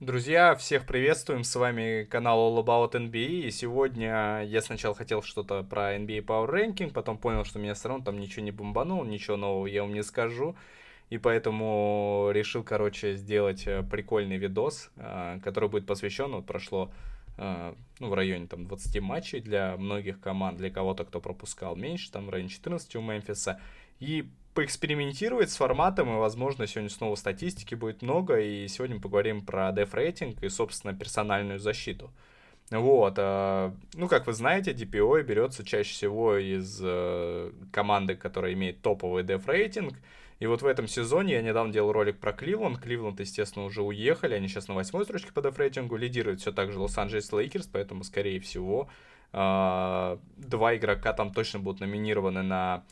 Друзья, всех приветствуем, с вами канал All About NBA, и сегодня я сначала хотел что-то про NBA Power Ranking, потом понял, что меня все равно там ничего не бомбанул, ничего нового я вам не скажу, и поэтому решил, короче, сделать э, прикольный видос, э, который будет посвящен, вот прошло э, ну, в районе там 20 матчей для многих команд, для кого-то, кто пропускал меньше, там в районе 14 у Мемфиса, и поэкспериментировать с форматом, и, возможно, сегодня снова статистики будет много, и сегодня мы поговорим про def рейтинг и, собственно, персональную защиту. Вот, э, ну, как вы знаете, DPOY берется чаще всего из э, команды, которая имеет топовый def рейтинг, и вот в этом сезоне я недавно делал ролик про Кливленд. Кливленд, естественно, уже уехали. Они сейчас на восьмой строчке по def рейтингу. Лидирует все так же Лос-Анджелес Лейкерс, поэтому, скорее всего, э, два игрока там точно будут номинированы на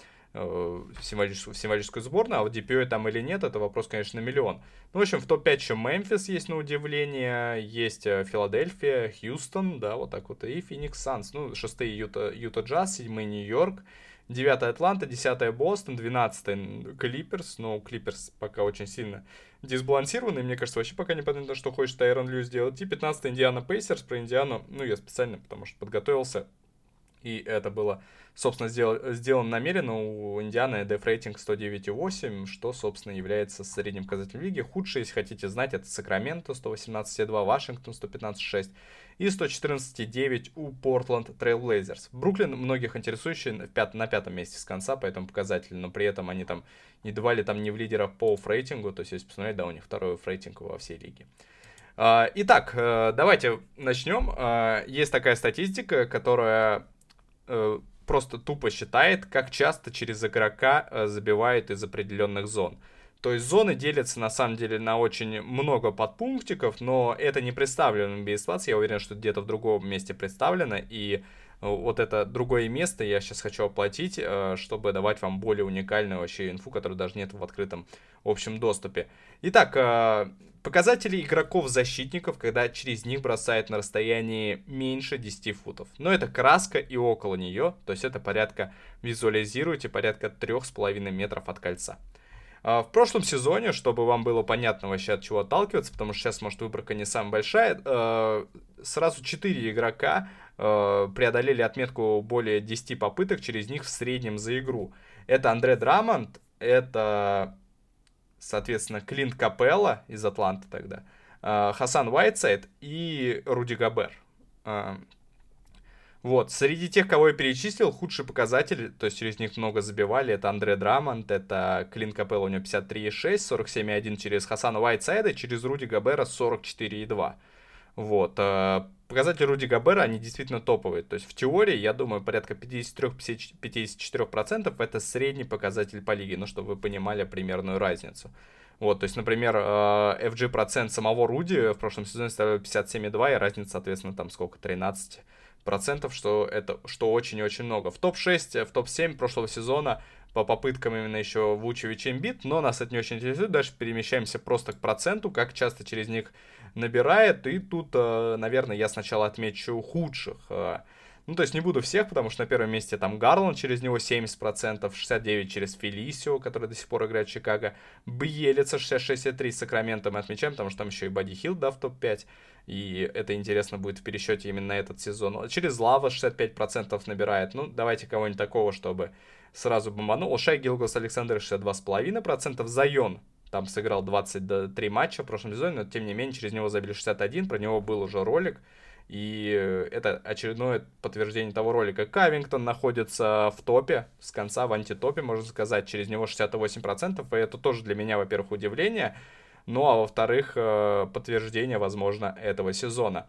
символическую, в символическую сборную, а вот DPOY там или нет, это вопрос, конечно, на миллион. Ну, в общем, в топ-5 еще Мемфис есть, на удивление, есть э, Филадельфия, Хьюстон, да, вот так вот, и Феникс Санс, ну, шестые Юта, Юта Джаз, седьмой Нью-Йорк, девятая Атланта, десятая Бостон, двенадцатая Клиперс, ну, Клиперс пока очень сильно дисбалансированный, мне кажется, вообще пока непонятно, что хочет Тайрон Лью сделать, и 15 Индиана Пейсерс, про Индиану, ну, я специально, потому что подготовился, и это было собственно, сделал, сделан намеренно. У Индианы def рейтинг 109,8, что, собственно, является средним показателем лиги. Худший, если хотите знать, это Сакраменто 118,2, Вашингтон 115,6 и 114,9 у Trail Blazers. Бруклин многих интересующий на, пят, на пятом месте с конца по этому показателю, но при этом они там не давали там не в лидерах по рейтингу, то есть если посмотреть, да, у них второй рейтинг во всей лиге. А, итак, э, давайте начнем. А, есть такая статистика, которая э, просто тупо считает, как часто через игрока э, забивают из определенных зон. То есть зоны делятся на самом деле на очень много подпунктиков, но это не представлено в NBA я уверен, что где-то в другом месте представлено, и вот это другое место я сейчас хочу оплатить, э, чтобы давать вам более уникальную вообще инфу, которую даже нет в открытом общем доступе. Итак, Показатели игроков-защитников, когда через них бросают на расстоянии меньше 10 футов. Но это краска и около нее, то есть это порядка, визуализируйте, порядка 3,5 метров от кольца. А, в прошлом сезоне, чтобы вам было понятно вообще от чего отталкиваться, потому что сейчас, может, выборка не самая большая, сразу 4 игрока а, преодолели отметку более 10 попыток через них в среднем за игру. Это Андре Драмонт, это соответственно, Клинт Капелла из Атланты тогда, а, Хасан Уайтсайд и Руди Габер. А, вот, среди тех, кого я перечислил, худший показатель, то есть через них много забивали, это Андре Драмонт, это Клин Капелла, у него 53,6, 47,1 через Хасана Уайтсайда, через Руди Габера 44,2. Вот. Э, показатели Руди Габера, они действительно топовые. То есть в теории, я думаю, порядка 53-54% это средний показатель по лиге, ну, чтобы вы понимали примерную разницу. Вот, то есть, например, э, FG процент самого Руди в прошлом сезоне составил 57,2, и разница, соответственно, там сколько, 13 процентов, что это, что очень-очень много. В топ-6, в топ-7 прошлого сезона по попыткам именно еще Вучевич Эмбит, но нас это не очень интересует. Дальше перемещаемся просто к проценту, как часто через них набирает. И тут, э, наверное, я сначала отмечу худших. Э. Ну, то есть не буду всех, потому что на первом месте там Гарланд, через него 70%, 69% через Фелисио, который до сих пор играет в Чикаго, Бьелица 66,3 с Сакраментом мы отмечаем, потому что там еще и Бади Хилл, да, в топ-5, и это интересно будет в пересчете именно на этот сезон. Через Лава 65% набирает, ну, давайте кого-нибудь такого, чтобы сразу бомбанул. Шай Гилгос Александр 62,5%. Зайон там сыграл 23 матча в прошлом сезоне, но тем не менее через него забили 61, про него был уже ролик. И это очередное подтверждение того ролика. Кавингтон находится в топе, с конца в антитопе, можно сказать, через него 68%, и это тоже для меня, во-первых, удивление, ну а во-вторых, э, подтверждение, возможно, этого сезона.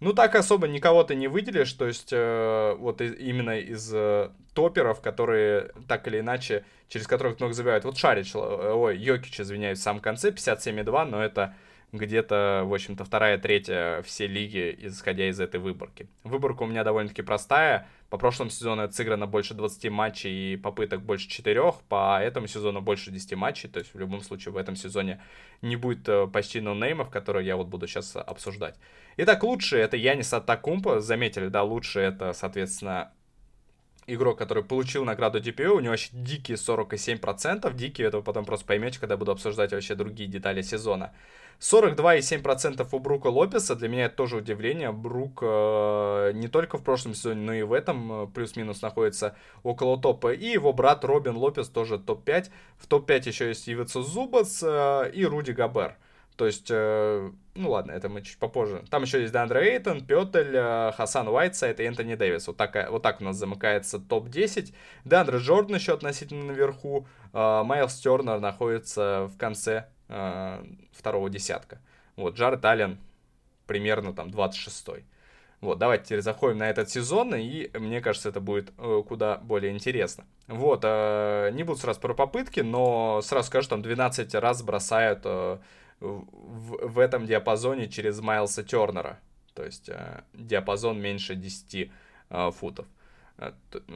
Ну, так особо никого-то не выделишь, то есть э, вот из, именно из э, топеров, которые так или иначе, через которых много забивают. Вот Шарич, э, ой, Йокич, извиняюсь, в самом конце 57,2, но это где-то, в общем-то, вторая, третья все лиги, исходя из этой выборки. Выборка у меня довольно-таки простая. По прошлому сезону это сыграно больше 20 матчей и попыток больше 4. По этому сезону больше 10 матчей. То есть, в любом случае, в этом сезоне не будет э, почти нонеймов, которые я вот буду сейчас обсуждать. Итак, лучшие это Янис Атакумпа. Заметили, да, лучшие это, соответственно, игрок, который получил награду DPO, у него вообще дикие 47%, дикие, это вы потом просто поймете, когда буду обсуждать вообще другие детали сезона. 42,7% у Брука Лопеса, для меня это тоже удивление. Брук э, не только в прошлом сезоне, но и в этом э, плюс-минус находится около топа. И его брат Робин Лопес тоже топ-5. В топ-5 еще есть Ивица Зубац э, и Руди Габер. То есть, э, ну ладно, это мы чуть попозже. Там еще есть Дандре Эйтон, Петель, э, Хасан Уайтсайд и Энтони Дэвис. Вот так, вот так у нас замыкается топ-10. Дандре Джордан еще относительно наверху. Э, Майлз Тернер находится в конце э, второго десятка. Вот, Джаред Аллен примерно там 26-й. Вот, давайте теперь заходим на этот сезон, и мне кажется, это будет э, куда более интересно. Вот, э, не буду сразу про попытки, но сразу скажу, там 12 раз бросают э, в, в этом диапазоне через Майлса Тернера. То есть э, диапазон меньше 10 э, футов. Э,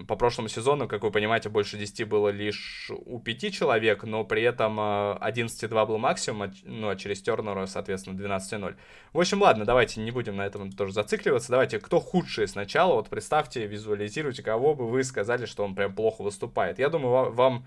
по прошлому сезону, как вы понимаете, больше 10 было лишь у 5 человек, но при этом 11,2 был максимум, ну а через Тернера, соответственно, 12,0. В общем, ладно, давайте не будем на этом тоже зацикливаться. Давайте, кто худший сначала, вот представьте, визуализируйте, кого бы вы сказали, что он прям плохо выступает. Я думаю, вам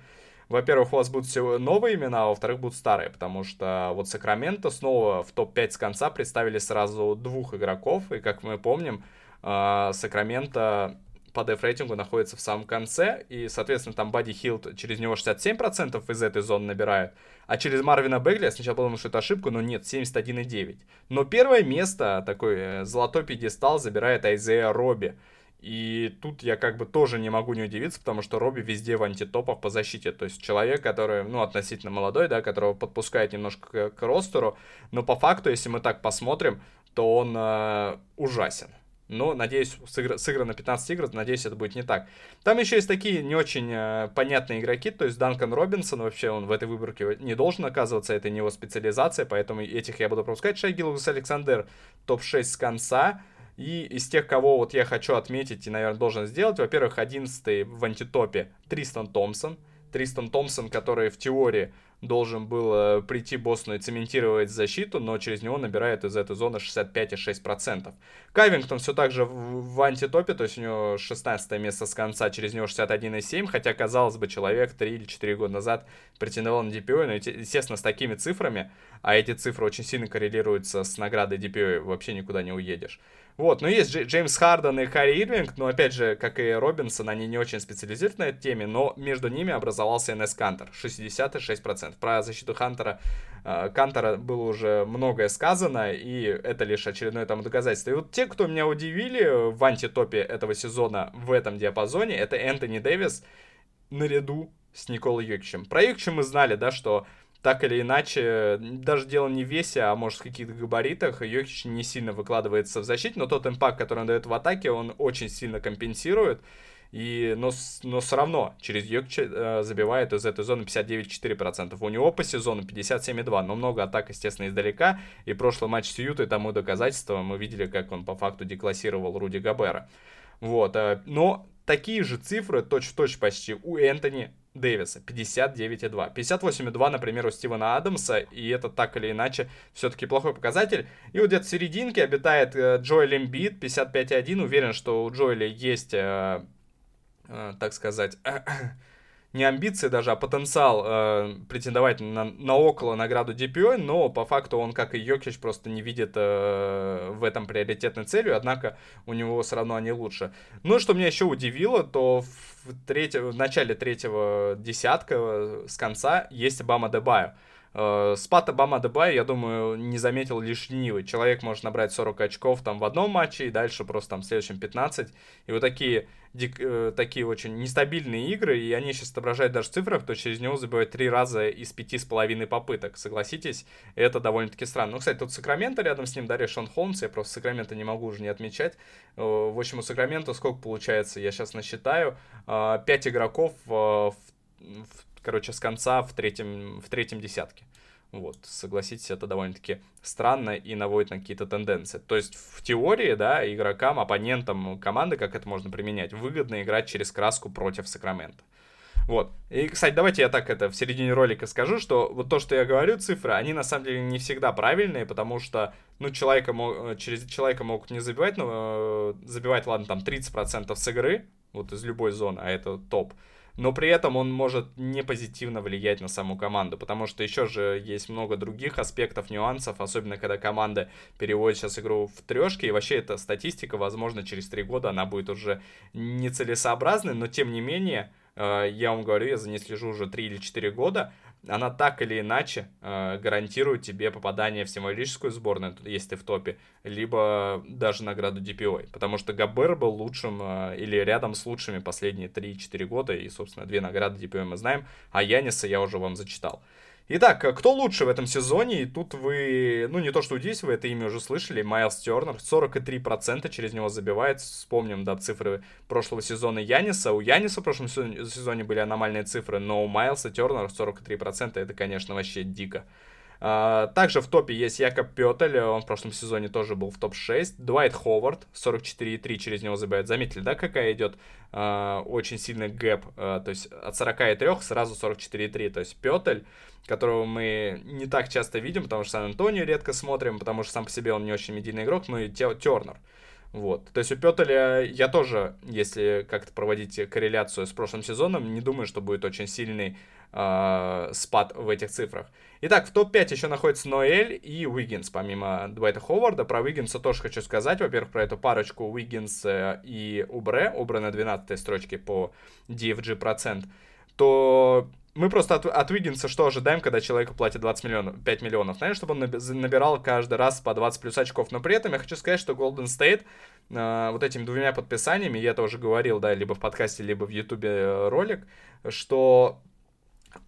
во-первых, у вас будут все новые имена, а во-вторых, будут старые, потому что вот Сакраменто снова в топ-5 с конца представили сразу двух игроков, и как мы помним, а, Сакраменто по деф-рейтингу находится в самом конце, и, соответственно, там Бадди Хилт через него 67% из этой зоны набирает, а через Марвина Бегли, я сначала подумал, что это ошибка, но нет, 71,9. Но первое место, такой э, золотой пьедестал, забирает Айзея Робби, и тут я как бы тоже не могу не удивиться, потому что Робби везде в антитопах по защите. То есть человек, который, ну, относительно молодой, да, которого подпускает немножко к, к ростеру. Но по факту, если мы так посмотрим, то он э, ужасен. Но, надеюсь, сыгра- сыграно 15 игр, надеюсь, это будет не так. Там еще есть такие не очень э, понятные игроки, то есть Данкан Робинсон, вообще он в этой выборке не должен оказываться, это не его специализация, поэтому этих я буду пропускать. Шайгилус Александр топ-6 с конца. И из тех, кого вот я хочу отметить и, наверное, должен сделать, во-первых, 11 в антитопе Тристан Томпсон. Тристан Томпсон, который в теории должен был э, прийти Бостону и цементировать защиту, но через него набирает из этой зоны 65,6%. Кавингтон все так же в, антитопе, то есть у него 16 место с конца, через него 61,7%, хотя, казалось бы, человек 3 или 4 года назад претендовал на DPO, но, естественно, с такими цифрами, а эти цифры очень сильно коррелируются с наградой DPO, вообще никуда не уедешь. Вот, но есть Джеймс Харден и Харри Ирвинг, но опять же, как и Робинсон, они не очень специализируют на этой теме, но между ними образовался НС Кантер, 66%. Про защиту Хантера, э, Кантера было уже многое сказано, и это лишь очередное там доказательство. И вот те, кто меня удивили в антитопе этого сезона в этом диапазоне, это Энтони Дэвис наряду с Николой Йокичем. Про Йокича мы знали, да, что так или иначе, даже дело не в весе, а может в каких-то габаритах, Йокич не сильно выкладывается в защите, но тот импакт, который он дает в атаке, он очень сильно компенсирует. И, но, но все равно через Йокича э, забивает из этой зоны 59,4%. У него по сезону 57,2%, но много атак, естественно, издалека. И прошлый матч с Ютой тому доказательство. Мы видели, как он по факту деклассировал Руди Габера. Вот, э, но такие же цифры точь-в-точь почти у Энтони Дэвиса 59,2. 58,2, например, у Стивена Адамса, и это так или иначе все-таки плохой показатель. И вот где-то в серединке обитает э, Джоэл Эмбит 55,1. Уверен, что у Джоэля есть, э, э, так сказать, не амбиции даже, а потенциал э, претендовать на, на около награду DPO, но по факту он, как и Йокич, просто не видит э, в этом приоритетной целью, однако у него все равно они лучше. Ну, что меня еще удивило, то в, третье, в начале третьего десятка э, с конца есть Бама Дебайо. Э, спад Обама Дебай, я думаю, не заметил лишь ленивый. Человек может набрать 40 очков там в одном матче и дальше просто там в следующем 15. И вот такие, дик, э, такие очень нестабильные игры, и они сейчас отображают даже в цифрах, то через него забивают три раза из пяти с половиной попыток. Согласитесь, это довольно-таки странно. Ну, кстати, тут Сакраменто рядом с ним, да, Шон Холмс, я просто Сакраменто не могу уже не отмечать. Э, в общем, у Сакраменто сколько получается, я сейчас насчитаю, э, 5 игроков в короче, с конца в третьем, в третьем десятке. Вот, согласитесь, это довольно-таки странно и наводит на какие-то тенденции. То есть в теории, да, игрокам, оппонентам команды, как это можно применять, выгодно играть через краску против Сакрамента. Вот. И, кстати, давайте я так это в середине ролика скажу, что вот то, что я говорю, цифры, они на самом деле не всегда правильные, потому что, ну, человека, э, через человека могут не забивать, но э, забивать, ладно, там 30% с игры, вот из любой зоны, а это топ но при этом он может не позитивно влиять на саму команду, потому что еще же есть много других аспектов, нюансов, особенно когда команда переводит сейчас игру в трешки, и вообще эта статистика, возможно, через три года она будет уже нецелесообразной, но тем не менее, э, я вам говорю, я за ней слежу уже 3 или 4 года, она так или иначе э, гарантирует тебе попадание в символическую сборную, если ты в топе, либо даже награду DPOI. Потому что Габер был лучшим э, или рядом с лучшими последние 3-4 года, и, собственно, две награды DPOI мы знаем, а Яниса я уже вам зачитал. Итак, кто лучше в этом сезоне? И тут вы, ну не то что здесь, вы это имя уже слышали, Майлз Тернер, 43% через него забивает. Вспомним, да, цифры прошлого сезона Яниса. У Яниса в прошлом сезоне были аномальные цифры, но у Майлса Тернера 43%, это, конечно, вообще дико. Uh, также в топе есть Якоб Петель, он в прошлом сезоне тоже был в топ-6. Дуайт Ховард, 44,3 через него забивает. Заметили, да, какая идет uh, очень сильный гэп? Uh, то есть от 43 сразу 44,3. То есть Петель которого мы не так часто видим, потому что Сан-Антонио редко смотрим, потому что сам по себе он не очень медийный игрок, ну и Тернер. Вот. То есть у Петеля я тоже, если как-то проводить корреляцию с прошлым сезоном, не думаю, что будет очень сильный э, спад в этих цифрах. Итак, в топ-5 еще находится Ноэль и Уиггинс, помимо Дуайта Ховарда. Про Уиггинса тоже хочу сказать. Во-первых, про эту парочку Уиггинс и Убре. Убре на 12 строчке по DFG процент. То мы просто от, от Уиггинса что ожидаем, когда человеку платят 20 миллионов, 5 миллионов? Наверное, чтобы он набирал каждый раз по 20 плюс очков. Но при этом я хочу сказать, что Golden State э, вот этими двумя подписаниями, я это уже говорил, да, либо в подкасте, либо в ютубе э, ролик, что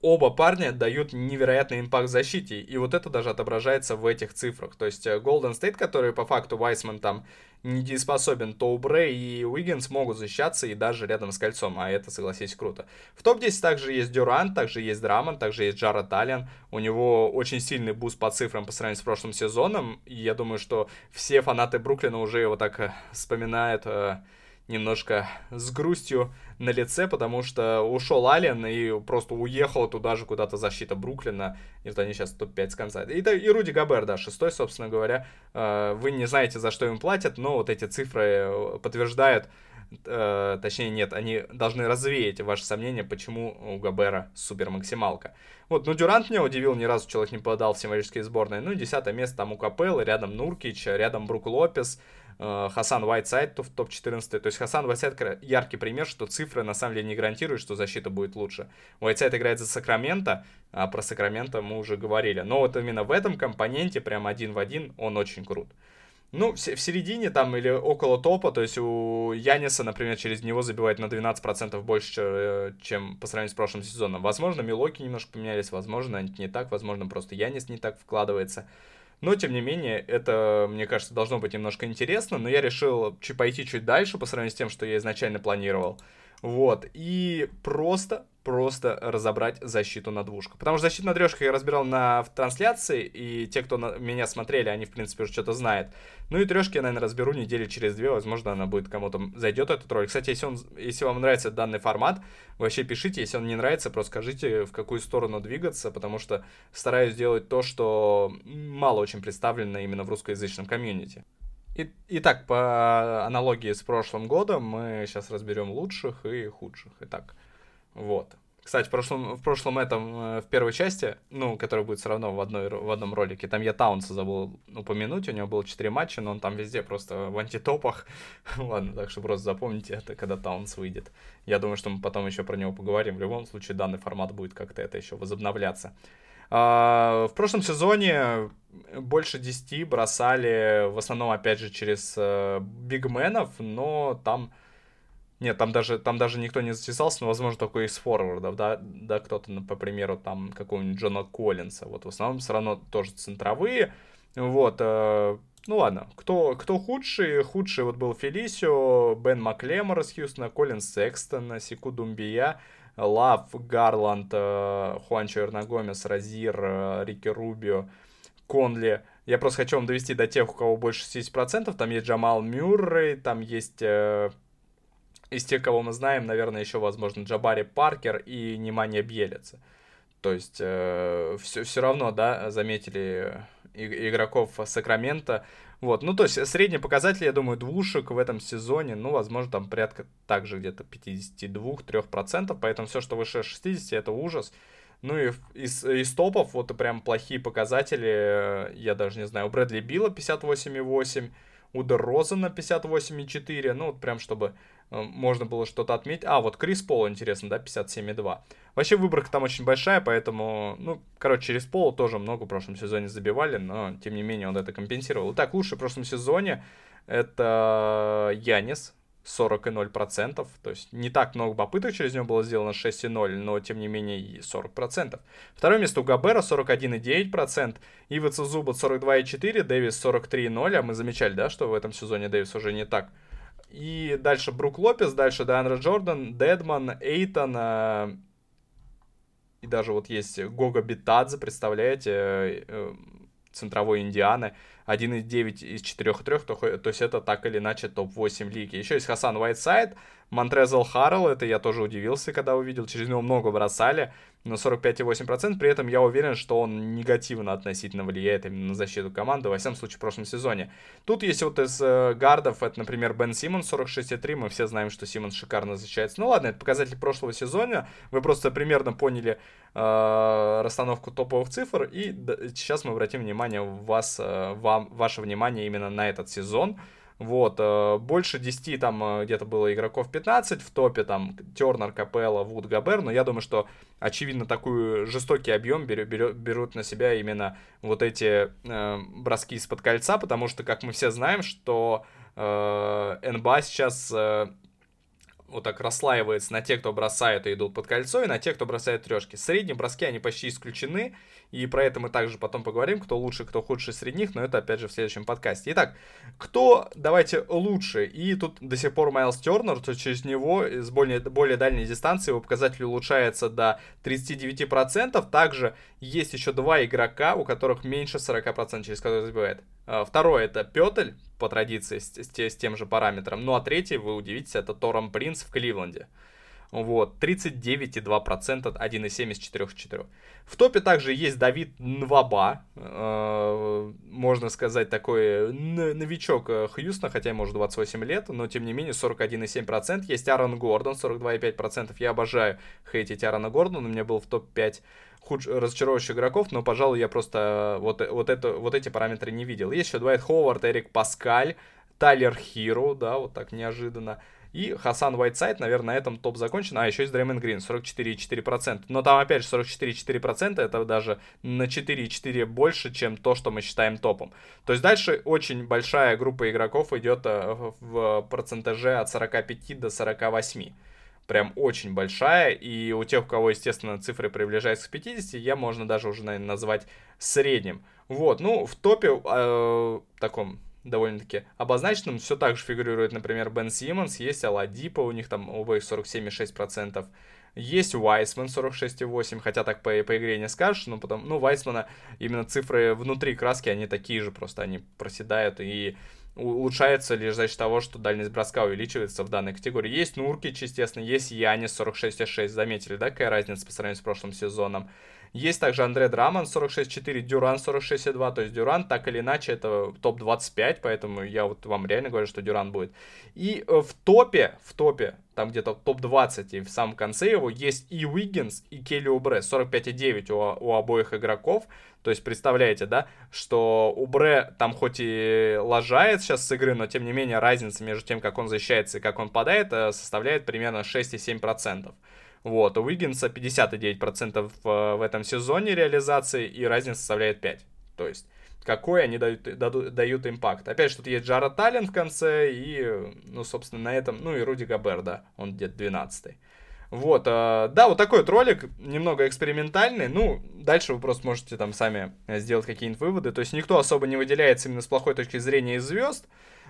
оба парня дают невероятный impact в защите, и вот это даже отображается в этих цифрах. То есть э, Golden State, который по факту Вайсман там недееспособен, то Убре и Уиггинс могут защищаться и даже рядом с кольцом, а это, согласись, круто. В топ-10 также есть Дюрант, также есть Драмон, также есть Джаред Аллен. У него очень сильный boost по цифрам по сравнению с прошлым сезоном, и я думаю, что все фанаты Бруклина уже его так э, вспоминают э, немножко с грустью на лице, потому что ушел Ален и просто уехал туда же куда-то защита Бруклина, и вот они сейчас топ-5 с конца. И, и Руди Габер, да, шестой, собственно говоря. Э, вы не знаете, за что им платят, но вот эти цифры э, подтверждают, э, точнее нет, они должны развеять ваши сомнения, почему у Габера супер максималка. Вот, ну Дюрант меня удивил, ни разу человек не подал в символические сборные. Ну, десятое место там у Капеллы, рядом Нуркич, рядом Брук Лопес, Хасан Уайтсайд в топ-14. То есть Хасан Уайтсайд яркий пример, что цифры на самом деле не гарантируют, что защита будет лучше. Уайтсайд играет за Сакраменто, а про Сакраменто мы уже говорили. Но вот именно в этом компоненте, прям один в один, он очень крут. Ну, в середине там или около топа, то есть у Яниса, например, через него забивает на 12% больше, э, чем по сравнению с прошлым сезоном. Возможно, Милоки немножко поменялись, возможно, не так, возможно, просто Янис не так вкладывается. Но, тем не менее, это, мне кажется, должно быть немножко интересно, но я решил пойти чуть дальше по сравнению с тем, что я изначально планировал. Вот, и просто просто разобрать защиту на двушку. Потому что защиту на трешку я разбирал на в трансляции, и те, кто на, меня смотрели, они, в принципе, уже что-то знают. Ну и трешки я, наверное, разберу недели через две, возможно, она будет кому-то зайдет этот ролик. Кстати, если, он, если вам нравится данный формат, вообще пишите, если он не нравится, просто скажите, в какую сторону двигаться, потому что стараюсь сделать то, что мало очень представлено именно в русскоязычном комьюнити. И, итак, по аналогии с прошлым годом мы сейчас разберем лучших и худших. Итак, вот. Кстати, в прошлом, в прошлом этом, э, в первой части, ну, которая будет все равно в, одной, в одном ролике, там я Таунса забыл упомянуть, у него было 4 матча, но он там везде просто в антитопах. Ладно, так что просто запомните это, когда Таунс выйдет. Я думаю, что мы потом еще про него поговорим. В любом случае, данный формат будет как-то это еще возобновляться. А, в прошлом сезоне больше 10 бросали, в основном, опять же, через э, бигменов, но там нет, там даже, там даже никто не затесался, но, возможно, только из форвардов, да, да, кто-то, ну, по примеру, там, какого-нибудь Джона Коллинса, вот, в основном все равно тоже центровые, вот, э, ну ладно, кто, кто худший? Худший вот был Фелисио, Бен Маклемор из Хьюстона, Колин Секстон, Сику Думбия, Лав, Гарланд, э, Хуанчо Эрнагомес, Розир, э, Рики Рубио, Конли. Я просто хочу вам довести до тех, у кого больше 60%. Там есть Джамал Мюррей, там есть... Э, из тех, кого мы знаем, наверное, еще, возможно, Джабари Паркер и Немания Бьелица. То есть э, все, все равно, да, заметили игроков Сакрамента. Вот, ну, то есть средний показатель, я думаю, двушек в этом сезоне, ну, возможно, там порядка также где-то 52-3%, поэтому все, что выше 60, это ужас. Ну и из, из топов вот прям плохие показатели, я даже не знаю, у Брэдли Билла 58,8, у Дерозана 58,4, ну вот прям чтобы э, можно было что-то отметить. А, вот Крис Пол, интересно, да, 57,2. Вообще выборка там очень большая, поэтому, ну, короче, через Пола тоже много в прошлом сезоне забивали, но, тем не менее, он это компенсировал. Итак, лучше в прошлом сезоне это Янис, 40,0%. То есть не так много попыток через него было сделано 6,0, но тем не менее и 40%. Второе место у Габера 41,9%, Ивица Зубат 42,4%, Дэвис 43,0%, а мы замечали, да, что в этом сезоне Дэвис уже не так. И дальше Брук Лопес, дальше Дайандра Джордан, Дедман, Эйтон, э, и даже вот есть Гога Битадзе, представляете, э, э, центровой Индианы. 1,9 из 4,3, то, то есть это так или иначе топ-8 лиги. Еще есть Хасан Уайтсайд, Монтрезл Харрелл, это я тоже удивился, когда увидел, через него много бросали, но 45,8%, при этом я уверен, что он негативно относительно влияет именно на защиту команды, во всяком случае, в прошлом сезоне. Тут есть вот из э, гардов, это, например, Бен Симмонс 46,3, мы все знаем, что Симмонс шикарно защищается. Ну ладно, это показатель прошлого сезона, вы просто примерно поняли э, расстановку топовых цифр, и сейчас мы обратим внимание вас, э, вам, ваше внимание именно на этот сезон. Вот, э, больше 10 там э, где-то было игроков 15 в топе, там Тернер, Капелла, Вуд, Габер, но я думаю, что очевидно такой жестокий объем берет, берет, берут на себя именно вот эти э, броски из-под кольца, потому что, как мы все знаем, что э, НБА сейчас э, вот так расслаивается на тех, кто бросает и идут под кольцо, и на тех, кто бросает трешки. Средние броски, они почти исключены, и про это мы также потом поговорим, кто лучше, кто худший среди них, но это опять же в следующем подкасте. Итак, кто, давайте, лучше? И тут до сих пор Майлз Тернер, то через него с более, более дальней дистанции его показатель улучшается до 39%. Также есть еще два игрока, у которых меньше 40% через которые забивает. А, второй это Петель, по традиции, с, с, с тем же параметром. Ну а третий, вы удивитесь, это Тором Принц в Кливленде. Вот, 39,2%, 1,7 из 4,4. В топе также есть Давид Нваба, э, можно сказать, такой новичок э, Хьюстона, хотя ему уже 28 лет, но тем не менее 41,7%. Есть Аарон Гордон, 42,5%. Я обожаю хейтить Аарона Гордона, у меня был в топ-5 худ... разочаровывающих игроков, но, пожалуй, я просто вот, вот, это, вот эти параметры не видел. Есть еще Дуайт Ховард, Эрик Паскаль, Тайлер Хиро, да, вот так неожиданно. И Хасан Уайтсайд, наверное, на этом топ закончен. А, еще есть Дреймон Грин, 44,4%. Но там, опять же, 44,4% это даже на 4,4 больше, чем то, что мы считаем топом. То есть дальше очень большая группа игроков идет э, в процентаже от 45 до 48 прям очень большая, и у тех, у кого, естественно, цифры приближаются к 50, я можно даже уже, наверное, назвать средним. Вот, ну, в топе э, таком довольно-таки обозначенным. Все так же фигурирует, например, Бен Симмонс, есть Аладипа, у них там оба 47,6%. Есть Вайсман 46,8, хотя так по, по игре не скажешь, но потом, ну, Вайсмана именно цифры внутри краски, они такие же, просто они проседают, и улучшается лишь за счет того, что дальность броска увеличивается в данной категории. Есть Нуркич, естественно, есть Янис 46,6, заметили, да, какая разница по сравнению с прошлым сезоном. Есть также Андре Драман 46.4, Дюран 46.2, то есть Дюран так или иначе это топ-25, поэтому я вот вам реально говорю, что Дюран будет. И э, в топе, в топе, там где-то топ-20 и в самом конце его есть и Уиггинс, и Келли Убре, 45.9 у, у обоих игроков, то есть представляете, да, что Убре там хоть и лажает сейчас с игры, но тем не менее разница между тем, как он защищается и как он падает, э, составляет примерно 6,7%. Вот, у Уиггинса 59% в, этом сезоне реализации, и разница составляет 5. То есть, какой они дают, дадут, дают импакт. Опять же, тут есть Джара Таллен в конце, и, ну, собственно, на этом, ну, и Руди Габер, да, он где-то 12 вот, э, да, вот такой вот ролик, немного экспериментальный. Ну, дальше вы просто можете там сами сделать какие-нибудь выводы. То есть никто особо не выделяется именно с плохой точки зрения из звезд.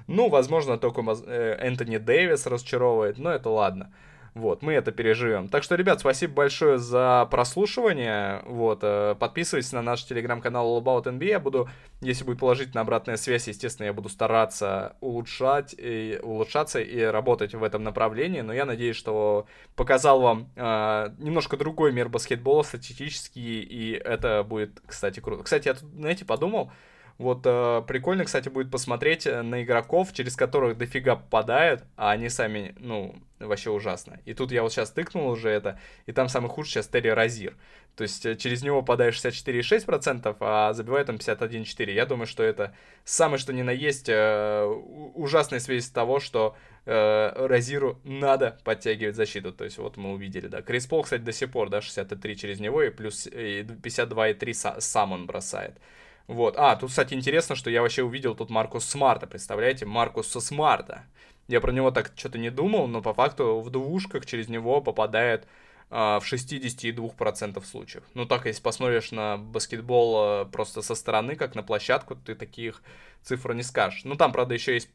Ну, возможно, только э, Энтони Дэвис разочаровывает, но это ладно. Вот, мы это переживем. Так что, ребят, спасибо большое за прослушивание. Вот, э, подписывайтесь на наш телеграм-канал All About NBA. Я буду, если будет положительная обратная связь, естественно, я буду стараться улучшать и улучшаться и работать в этом направлении. Но я надеюсь, что показал вам э, немножко другой мир баскетбола статистический, и это будет, кстати, круто. Кстати, я тут, знаете, подумал, вот э, прикольно, кстати, будет посмотреть э, на игроков, через которых дофига попадают, а они сами, ну, вообще ужасно. И тут я вот сейчас тыкнул уже это, и там самый худший сейчас Терри Розир. То есть э, через него попадает 64,6%, а забивает он 51,4%. Я думаю, что это самое что ни на есть э, ужасная связь того, что э, Розиру надо подтягивать защиту. То есть вот мы увидели, да. Крис Пол, кстати, до сих пор, да, 63 через него, и плюс и 52,3 сам он бросает. Вот. А, тут, кстати, интересно, что я вообще увидел тут Маркус Смарта, представляете? Маркуса Смарта. Я про него так что-то не думал, но по факту в двушках через него попадает а, в 62% случаев. Ну так, если посмотришь на баскетбол а, просто со стороны, как на площадку, ты таких цифр не скажешь. Ну там, правда, еще есть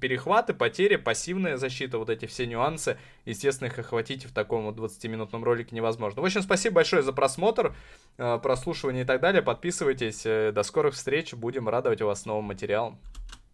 перехваты, потери, пассивная защита, вот эти все нюансы, естественно, их охватить в таком вот 20-минутном ролике невозможно. В общем, спасибо большое за просмотр, э, прослушивание и так далее. Подписывайтесь. Э, до скорых встреч. Будем радовать вас новым материалом.